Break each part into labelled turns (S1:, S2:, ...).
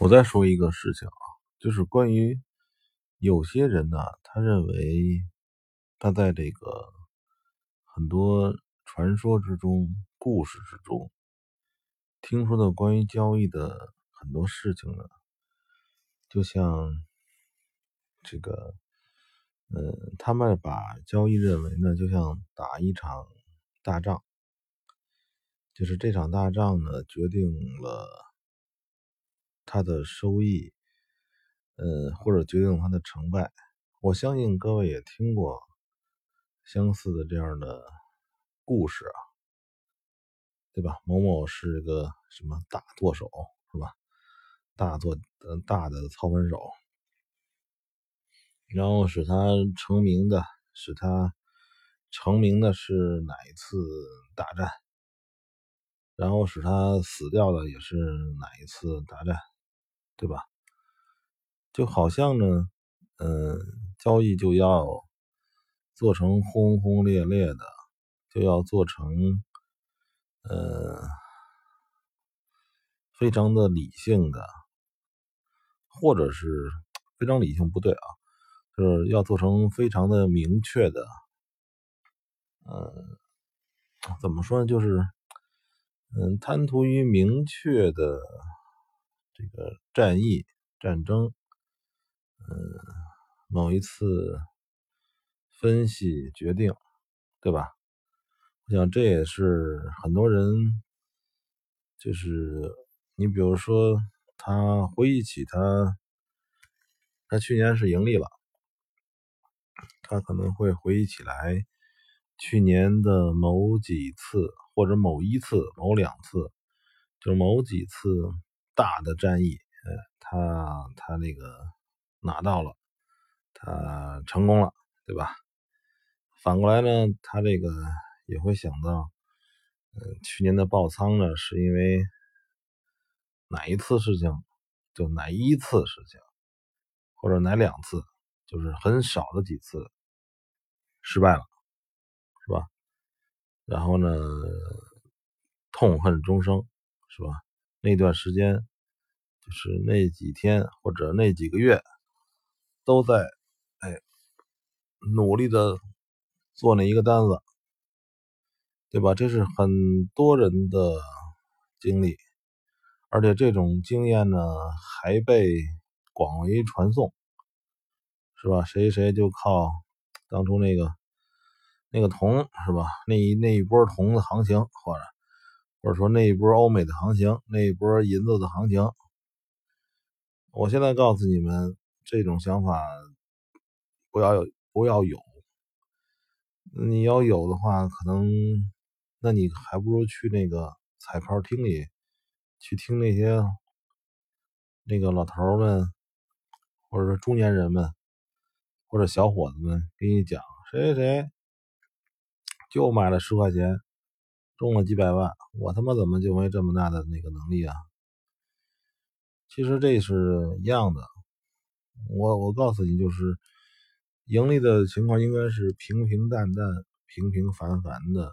S1: 我再说一个事情啊，就是关于有些人呢，他认为他在这个很多传说之中、故事之中听说的关于交易的很多事情呢，就像这个，嗯，他们把交易认为呢，就像打一场大仗，就是这场大仗呢，决定了。它的收益，呃，或者决定它的成败。我相信各位也听过相似的这样的故事啊，对吧？某某是个什么大舵手，是吧？大做大的操盘手，然后使他成名的，使他成名的是哪一次大战？然后使他死掉的也是哪一次大战？对吧？就好像呢，嗯，交易就要做成轰轰烈烈的，就要做成，呃，非常的理性的，或者是非常理性不对啊，就是要做成非常的明确的，呃，怎么说呢？就是，嗯，贪图于明确的。这个战役、战争，嗯，某一次分析决定，对吧？我想这也是很多人，就是你比如说，他回忆起他，他去年是盈利了，他可能会回忆起来去年的某几次，或者某一次、某两次，就某几次。大的战役，呃，他他那个拿到了，他成功了，对吧？反过来呢，他这个也会想到，呃，去年的爆仓呢，是因为哪一次事情，就哪一次事情，或者哪两次，就是很少的几次失败了，是吧？然后呢，痛恨终生，是吧？那段时间。是那几天或者那几个月，都在哎努力的做那一个单子，对吧？这是很多人的经历，而且这种经验呢还被广为传颂，是吧？谁谁就靠当初那个那个铜是吧？那一那一波铜的行情，或者或者说那一波欧美的行情，那一波银子的行情。我现在告诉你们，这种想法不要有，不要有。你要有的话，可能那你还不如去那个彩票厅里去听那些那个老头们，或者说中年人们，或者小伙子们给你讲谁谁谁就买了十块钱中了几百万，我他妈怎么就没这么大的那个能力啊？其实这是一样的，我我告诉你，就是盈利的情况应该是平平淡淡、平平凡凡的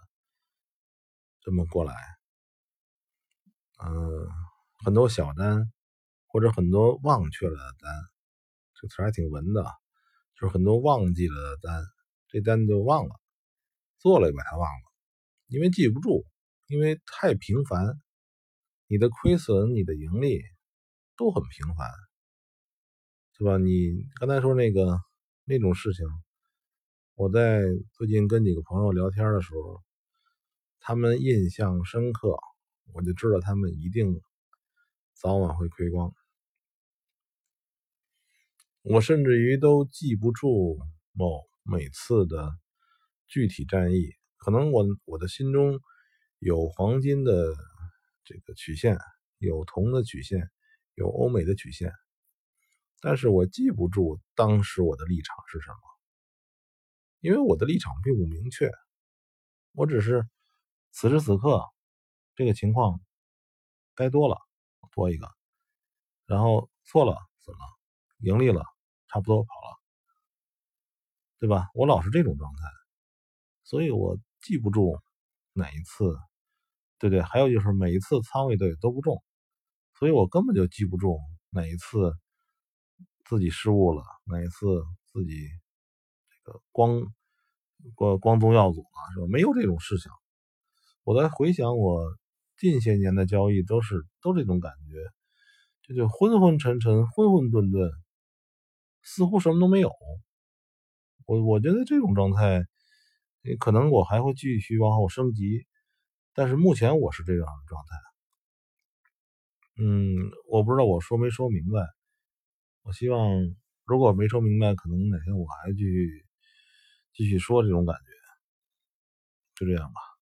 S1: 这么过来。嗯，很多小单或者很多忘却了的单，这词还挺文的，就是很多忘记了的单，这单就忘了，做了也把它忘了，因为记不住，因为太平凡，你的亏损，你的盈利。都很平凡，是吧？你刚才说那个那种事情，我在最近跟几个朋友聊天的时候，他们印象深刻，我就知道他们一定早晚会亏光。我甚至于都记不住某每次的具体战役，可能我我的心中有黄金的这个曲线，有铜的曲线。有欧美的曲线，但是我记不住当时我的立场是什么，因为我的立场并不明确，我只是此时此刻这个情况该多了多一个，然后错了怎么盈利了差不多跑了，对吧？我老是这种状态，所以我记不住哪一次，对对，还有就是每一次仓位对都不重。所以我根本就记不住哪一次自己失误了，哪一次自己这个光光光宗耀祖了，是吧？没有这种事情。我在回想我近些年的交易，都是都这种感觉，这就昏昏沉沉、混混沌沌，似乎什么都没有。我我觉得这种状态，可能我还会继续往后升级，但是目前我是这样的状态。嗯，我不知道我说没说明白。我希望如果没说明白，可能哪天我还继续继续说这种感觉。就这样吧。